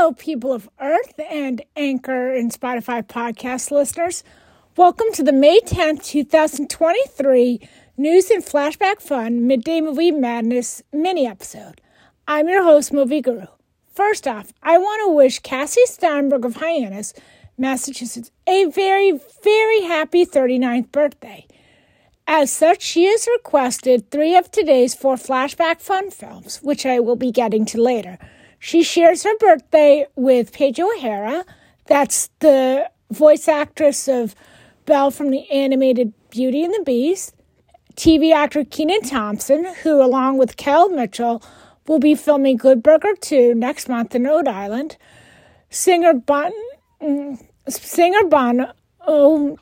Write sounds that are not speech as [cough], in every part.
Hello, people of Earth and Anchor and Spotify podcast listeners. Welcome to the May 10th, 2023 News and Flashback Fun Midday Movie Madness mini episode. I'm your host, Movie Guru. First off, I want to wish Cassie Steinberg of Hyannis, Massachusetts, a very, very happy 39th birthday. As such, she has requested three of today's four flashback fun films, which I will be getting to later. She shares her birthday with Paige O'Hara. That's the voice actress of Belle from the animated Beauty and the Beast. TV actor Kenan Thompson, who, along with Kel Mitchell, will be filming Good Burger 2 next month in Rhode Island. Singer Bon, mm, singer Bon, oh,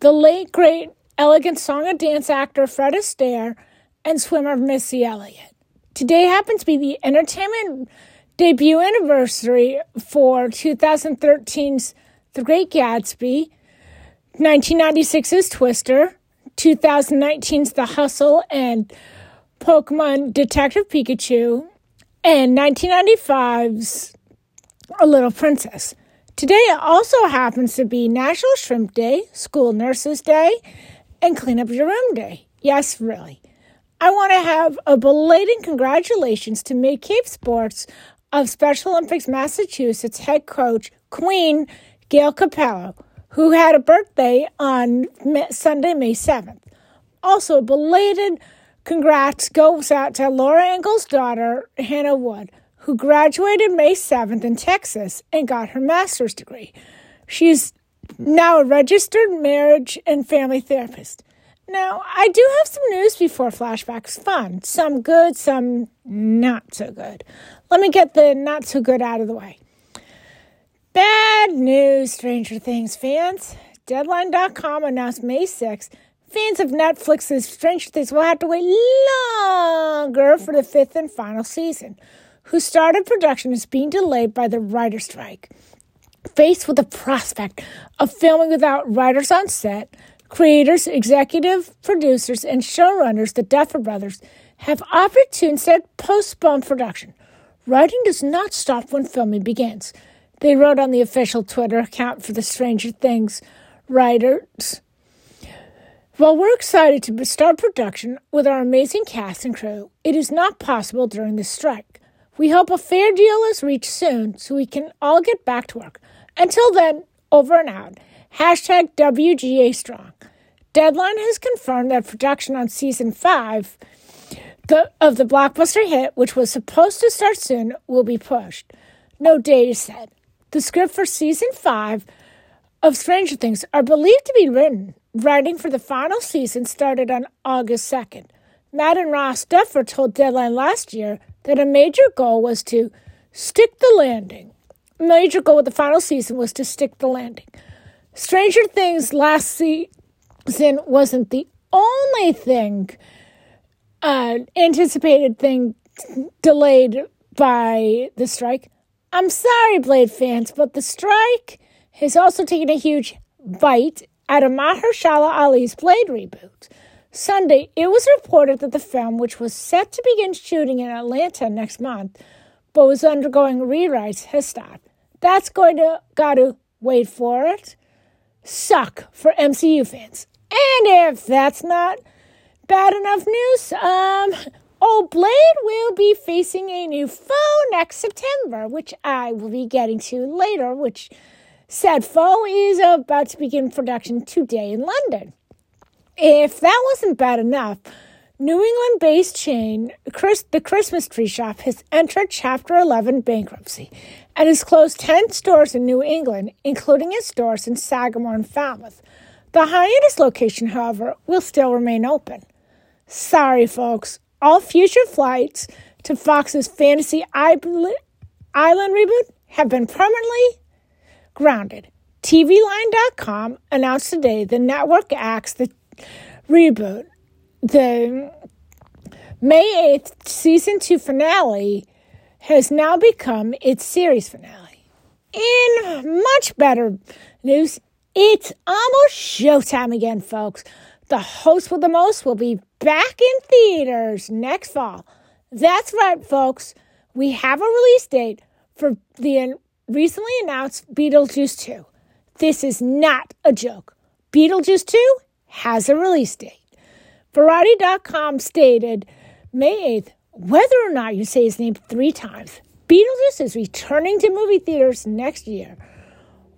the late great elegant song and dance actor Fred Astaire, and swimmer Missy Elliott. Today happens to be the entertainment debut anniversary for 2013's The Great Gatsby, 1996's Twister, 2019's The Hustle and Pokemon Detective Pikachu, and 1995's A Little Princess. Today also happens to be National Shrimp Day, School Nurses Day, and Clean Up Your Room Day. Yes, really. I want to have a belated congratulations to Mid Cape Sports of Special Olympics Massachusetts head coach Queen Gail Capello, who had a birthday on Sunday, May 7th. Also, belated congrats goes out to Laura Engel's daughter, Hannah Wood, who graduated May 7th in Texas and got her master's degree. She's now a registered marriage and family therapist. Now, I do have some news before flashbacks fun. Some good, some not so good. Let me get the not so good out of the way. Bad news, Stranger Things fans. Deadline.com announced May 6th fans of Netflix's Stranger Things will have to wait longer for the fifth and final season, whose started production is being delayed by the writer's strike. Faced with the prospect of filming without writers on set, Creators, executive producers, and showrunners, the Duffer Brothers, have opted to instead postpone production. Writing does not stop when filming begins. They wrote on the official Twitter account for the Stranger Things writers. While we're excited to start production with our amazing cast and crew, it is not possible during this strike. We hope a fair deal is reached soon so we can all get back to work. Until then, over and out. Hashtag WGA Strong. Deadline has confirmed that production on season five the, of the blockbuster hit, which was supposed to start soon, will be pushed. No date is set. The script for season five of Stranger Things are believed to be written. Writing for the final season started on August 2nd. Matt and Ross Duffer told Deadline last year that a major goal was to stick the landing. A major goal of the final season was to stick the landing. Stranger Things last season wasn't the only thing, uh, anticipated thing delayed by the strike. I'm sorry, Blade fans, but the strike has also taken a huge bite out of Mahershala Ali's Blade reboot. Sunday, it was reported that the film, which was set to begin shooting in Atlanta next month, but was undergoing rewrites, has stopped. That's going to gotta wait for it suck for MCU fans. And if that's not bad enough news, um, Old Blade will be facing a new foe next September, which I will be getting to later, which said foe is about to begin production today in London. If that wasn't bad enough, New England based chain Chris, The Christmas Tree Shop has entered Chapter 11 bankruptcy and has closed 10 stores in New England, including its stores in Sagamore and Falmouth. The Hyannis location, however, will still remain open. Sorry, folks, all future flights to Fox's Fantasy Island reboot have been permanently grounded. TVLine.com announced today the network axed the reboot the May 8th season 2 finale has now become its series finale. In much better news, it's almost showtime again, folks. The host with the most will be back in theaters next fall. That's right, folks. We have a release date for the recently announced Beetlejuice 2. This is not a joke. Beetlejuice 2 has a release date. Variety.com stated May 8th, whether or not you say his name three times, Beetlejuice is returning to movie theaters next year.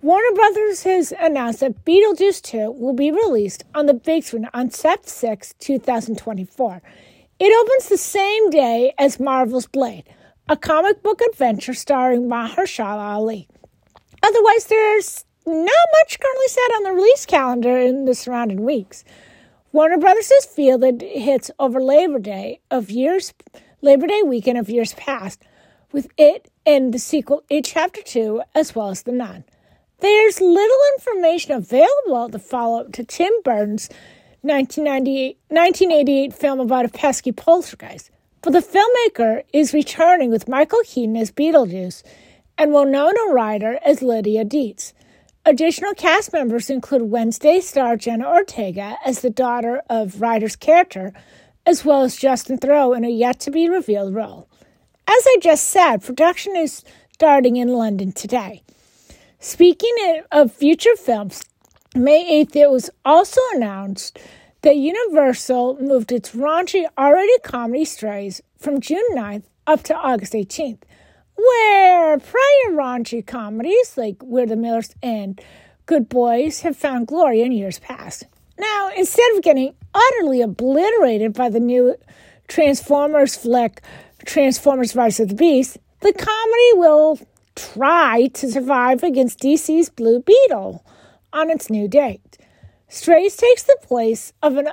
Warner Brothers has announced that Beetlejuice 2 will be released on the big screen on Sep 6, 2024. It opens the same day as Marvel's Blade, a comic book adventure starring Mahershala Ali. Otherwise, there's not much currently set on the release calendar in the surrounding weeks. Warner Brothers has fielded hits over Labor Day of years, Labor Day weekend of years past, with it and the sequel It Chapter 2, as well as The Nun. There's little information available to follow up to Tim Burton's 1988 film about a pesky poltergeist, but the filmmaker is returning with Michael Keaton as Beetlejuice and Winona Ryder as Lydia Deetz. Additional cast members include Wednesday star Jenna Ortega as the daughter of Ryder's character, as well as Justin Theroux in a yet to be revealed role. As I just said, production is starting in London today. Speaking of future films, May 8th, it was also announced that Universal moved its raunchy R-rated comedy Strays from June 9th up to August 18th, where prior raunchy comedies like We're the Millers and Good Boys have found glory in years past. Now, instead of getting utterly obliterated by the new Transformers flick, Transformers Rise of the Beast, the comedy will try to survive against DC's Blue Beetle on its new date. Strays takes the place of an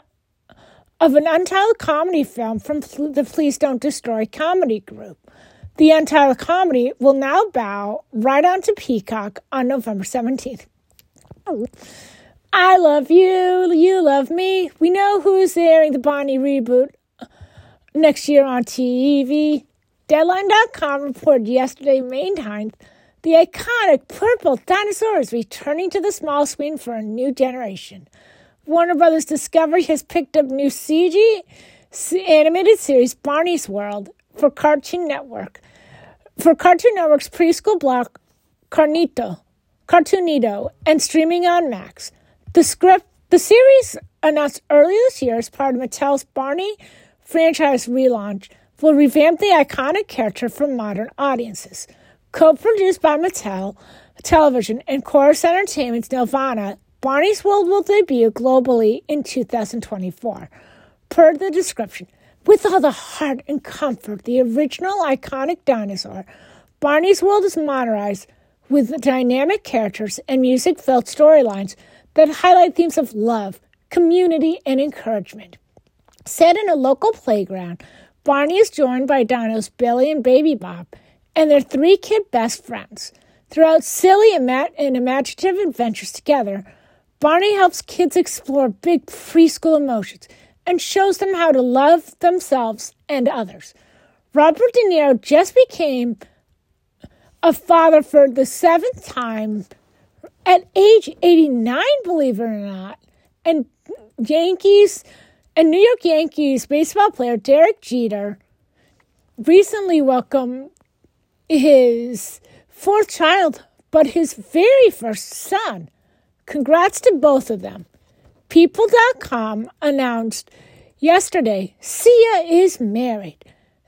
of an untitled comedy film from the Please Don't Destroy comedy group. The untitled comedy will now bow right onto Peacock on November 17th. I love you, you love me. We know who's airing the Barney reboot uh, next year on TV. Deadline.com reported yesterday, May 9th, the iconic purple dinosaur is returning to the small screen for a new generation. Warner Brothers Discovery has picked up new CG animated series Barney's World for Cartoon Network. For Cartoon Network's preschool block Carnito, Cartoonito, and streaming on Max. The script, the series announced earlier this year as part of Mattel's Barney franchise relaunch will revamp the iconic character for modern audiences. Co produced by Mattel Television and Corus Entertainment's Nelvana, Barney's World will debut globally in 2024. Per the description, with all the heart and comfort the original iconic dinosaur, Barney's World is modernized with dynamic characters and music filled storylines that highlight themes of love, community, and encouragement. Set in a local playground, Barney is joined by dinos Billy and Baby Bob and their three kid best friends. Throughout silly and imaginative adventures together, Barney helps kids explore big preschool emotions and shows them how to love themselves and others. Robert De Niro just became a father for the seventh time at age 89, believe it or not. And Yankees and New York Yankees baseball player Derek Jeter recently welcomed his fourth child, but his very first son. Congrats to both of them. People.com announced yesterday Sia is married.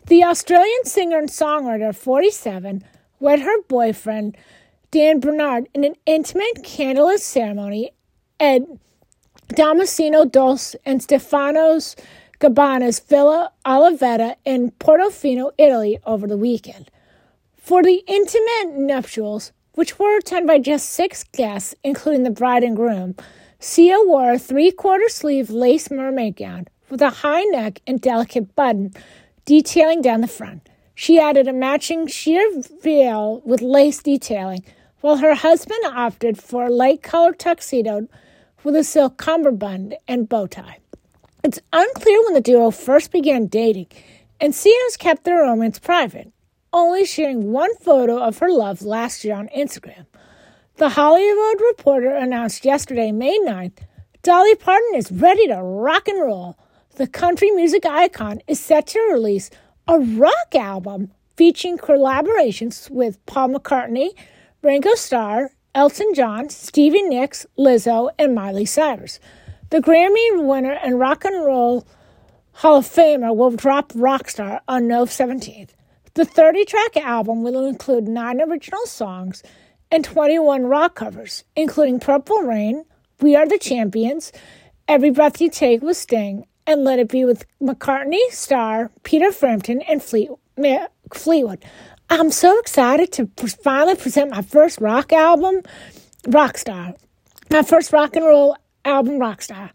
The Australian singer and songwriter, 47, wed her boyfriend, Dan Bernard, in an intimate candlelit ceremony at Damasino Dos and Stefano's Gabbana's Villa Olivetta in Portofino, Italy, over the weekend. For the intimate nuptials, which were attended by just six guests, including the bride and groom, Sia wore a three quarter sleeve lace mermaid gown with a high neck and delicate button detailing down the front. She added a matching sheer veil with lace detailing, while her husband opted for a light colored tuxedo with a silk cummerbund and bow tie. It's unclear when the duo first began dating, and Sia has kept their romance private, only sharing one photo of her love last year on Instagram. The Hollywood Reporter announced yesterday, May 9th, Dolly Parton is ready to rock and roll. The country music icon is set to release a rock album featuring collaborations with Paul McCartney, Ringo Starr, Elton John, Stevie Nicks, Lizzo, and Miley Cyrus. The Grammy winner and Rock and Roll Hall of Famer will drop Rockstar on November 17th. The 30 track album will include nine original songs and 21 rock covers, including Purple Rain, We Are the Champions, Every Breath You Take with Sting, and Let It Be with McCartney, Starr, Peter Frampton, and Fleet, Fleetwood. I'm so excited to finally present my first rock album, Rockstar. My first rock and roll album, Rockstar.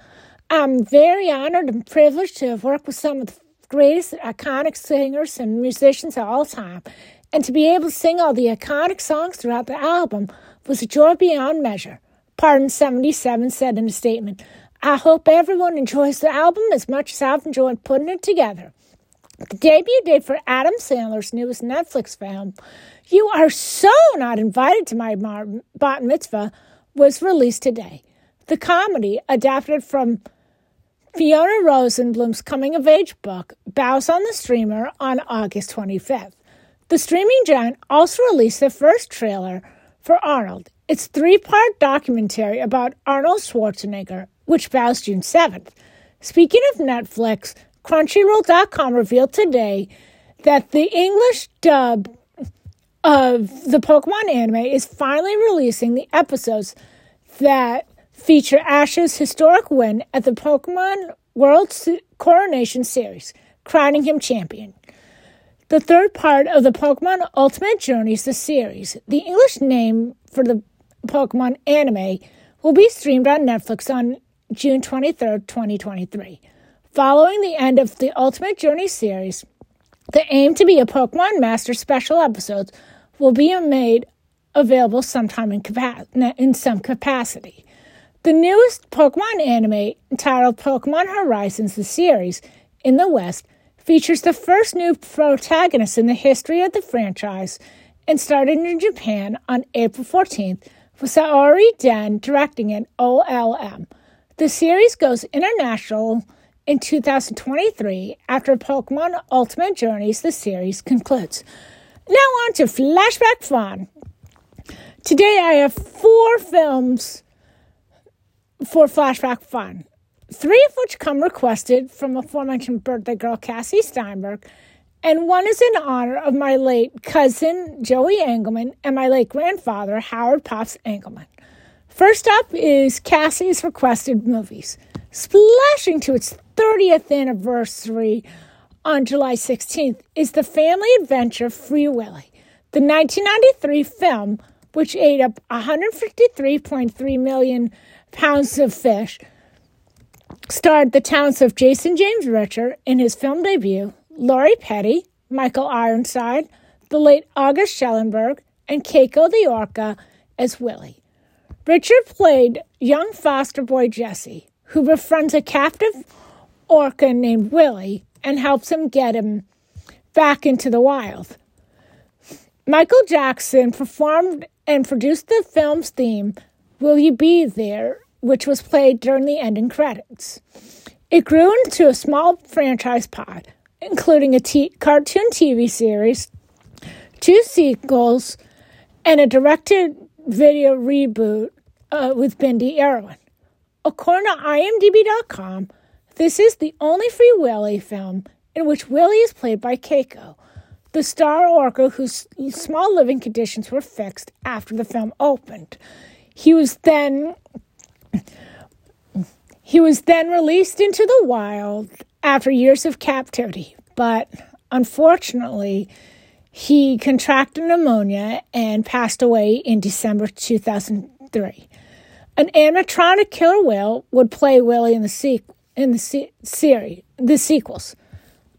I'm very honored and privileged to have worked with some of the greatest iconic singers and musicians of all time. And to be able to sing all the iconic songs throughout the album was a joy beyond measure. Parton 77 said in a statement, I hope everyone enjoys the album as much as I've enjoyed putting it together. The debut date for Adam Sandler's newest Netflix film, You Are So Not Invited to My Bat Mitzvah, was released today. The comedy, adapted from Fiona Rosenbloom's coming of age book, bows on the streamer on August 25th. The streaming giant also released the first trailer for Arnold. It's three part documentary about Arnold Schwarzenegger, which bows June 7th. Speaking of Netflix, Crunchyroll.com revealed today that the English dub of the Pokemon anime is finally releasing the episodes that feature Ash's historic win at the Pokemon World Coronation Series, crowning him champion. The third part of the Pokemon Ultimate Journeys, the series, the English name for the Pokemon anime, will be streamed on Netflix on June 23, 2023. Following the end of the Ultimate Journey series, the aim to be a Pokemon Master special episodes will be made available sometime in, capa- in some capacity. The newest Pokemon anime, entitled Pokemon Horizons the series, in the West, features the first new protagonist in the history of the franchise and started in Japan on April 14th with Saori Den directing it OLM. The series goes international in 2023 after Pokemon Ultimate Journeys, the series concludes. Now on to Flashback Fun. Today I have four films for flashback fun. Three of which come requested from aforementioned birthday girl Cassie Steinberg, and one is in honor of my late cousin Joey Engelman and my late grandfather Howard Pops Engelman. First up is Cassie's requested movies. Splashing to its 30th anniversary on July 16th is the family adventure Free Willy, the 1993 film which ate up 153.3 million pounds of fish, starred the talents of Jason James Richter in his film debut, Lori Petty, Michael Ironside, the late August Schellenberg, and Keiko the Orca as Willy. Richter played young foster boy Jesse, who befriends a captive orca named Willy and helps him get him back into the wild. Michael Jackson performed and produced the film's theme, Will You Be There, which was played during the ending credits. It grew into a small franchise pod, including a t- cartoon TV series, two sequels, and a directed video reboot uh, with Bindi Irwin. According to IMDb.com, this is the only Free Willy film in which Willy is played by Keiko, the star orca whose small living conditions were fixed after the film opened. He was then he was then released into the wild after years of captivity, but unfortunately, he contracted pneumonia and passed away in December 2003. An animatronic killer whale would play Willy in the, se- in the se- series, the sequels.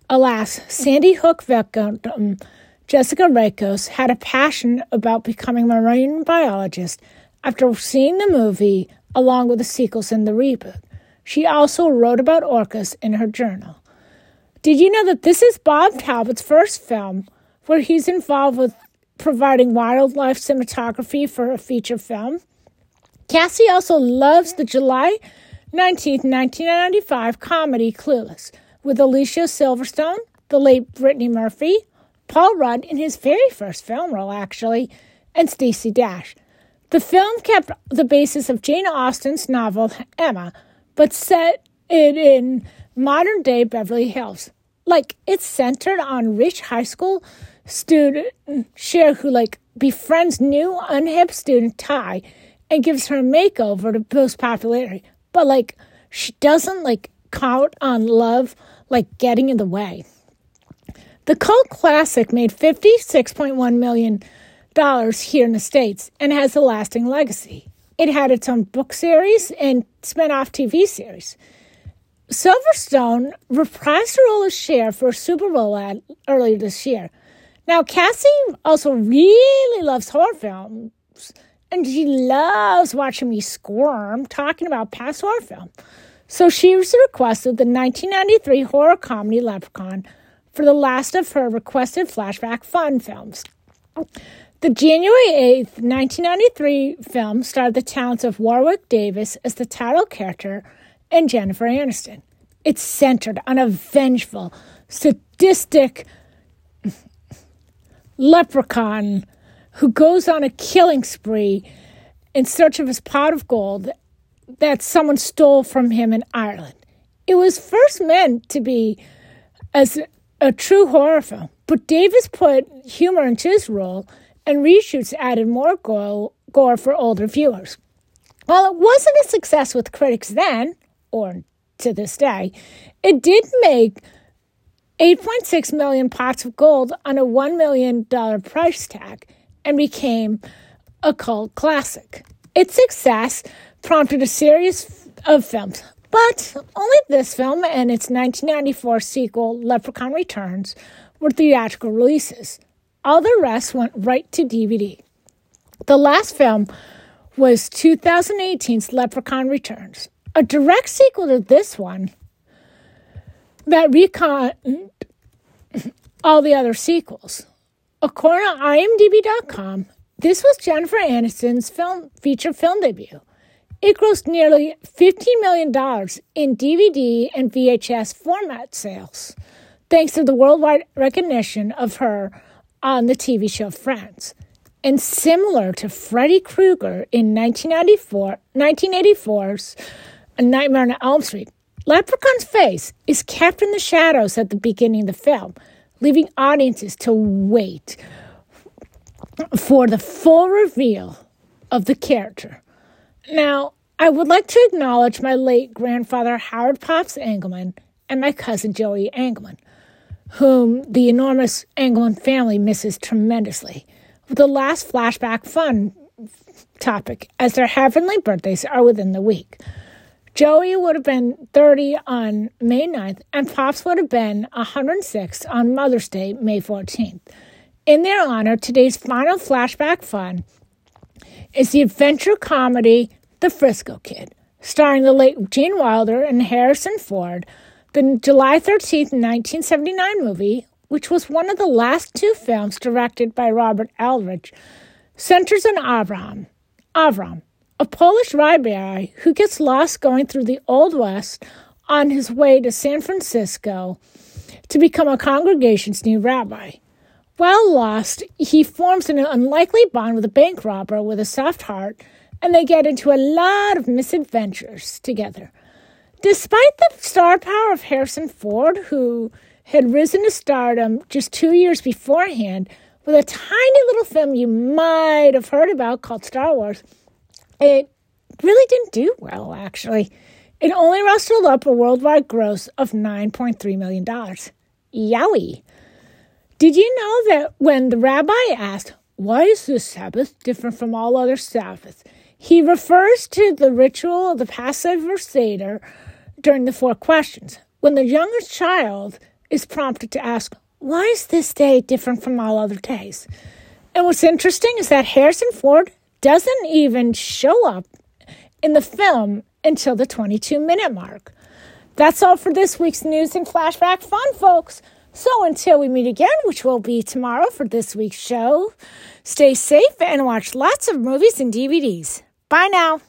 Alas, Sandy Hook victim Jessica Rekos had a passion about becoming a marine biologist after seeing the movie along with the sequels and the reboot. She also wrote about orcas in her journal. Did you know that this is Bob Talbot's first film where he's involved with providing wildlife cinematography for a feature film? Cassie also loves the July 19, 1995 comedy Clueless with Alicia Silverstone, the late Brittany Murphy, Paul Rudd in his very first film role, actually, and Stacey Dash. The film kept the basis of Jane Austen's novel Emma, but set it in modern day Beverly Hills. Like it's centered on rich high school student Cher who like befriends new unhip student Tai and gives her a makeover to boost popularity. But like she doesn't like count on love like getting in the way. The cult classic made $56.1 million here in the States and has a lasting legacy. It had its own book series and spin off TV series. Silverstone reprised her role as Cher for a Super Bowl ad earlier this year. Now, Cassie also really loves horror films, and she loves watching me squirm talking about past horror film. So she requested the 1993 horror comedy Leprechaun for the last of her requested flashback fun films. The January 8th, 1993 film starred the talents of Warwick Davis as the title character and Jennifer Aniston. It's centered on a vengeful, sadistic [laughs] leprechaun who goes on a killing spree in search of his pot of gold that someone stole from him in Ireland. It was first meant to be as a true horror film, but Davis put humor into his role, and reshoots added more gore, gore for older viewers. While it wasn't a success with critics then, or to this day, it did make 8.6 million pots of gold on a $1 million price tag and became a cult classic. Its success prompted a series of films, but only this film and its 1994 sequel, Leprechaun Returns, were theatrical releases. All the rest went right to DVD. The last film was 2018's Leprechaun Returns, a direct sequel to this one that reconned all the other sequels. According to IMDb.com, this was Jennifer Aniston's film feature film debut. It grossed nearly $15 million in DVD and VHS format sales, thanks to the worldwide recognition of her on the TV show Friends. And similar to Freddy Krueger in 1994, 1984's A Nightmare on Elm Street, Leprechaun's face is kept in the shadows at the beginning of the film, leaving audiences to wait for the full reveal of the character. Now, I would like to acknowledge my late grandfather Howard Pops Engelman and my cousin Joey Engelman, whom the enormous Engelman family misses tremendously. With The last flashback fun topic, as their heavenly birthdays are within the week. Joey would have been 30 on May 9th, and Pops would have been 106 on Mother's Day, May 14th. In their honor, today's final flashback fun is the adventure comedy The Frisco Kid, starring the late Gene Wilder and Harrison Ford, the July 13th, 1979 movie, which was one of the last two films directed by Robert Aldrich, centers on Avram, Avram, a Polish rabbi who gets lost going through the Old West on his way to San Francisco to become a congregation's new rabbi. While lost, he forms an unlikely bond with a bank robber with a soft heart, and they get into a lot of misadventures together. Despite the star power of Harrison Ford, who had risen to stardom just two years beforehand with a tiny little film you might have heard about called Star Wars, it really didn't do well, actually. It only rustled up a worldwide gross of $9.3 million. Yowie! Did you know that when the rabbi asked, Why is this Sabbath different from all other Sabbaths? he refers to the ritual of the Passover Seder during the four questions. When the youngest child is prompted to ask, Why is this day different from all other days? And what's interesting is that Harrison Ford doesn't even show up in the film until the 22 minute mark. That's all for this week's news and flashback fun, folks. So until we meet again, which will be tomorrow for this week's show, stay safe and watch lots of movies and DVDs. Bye now.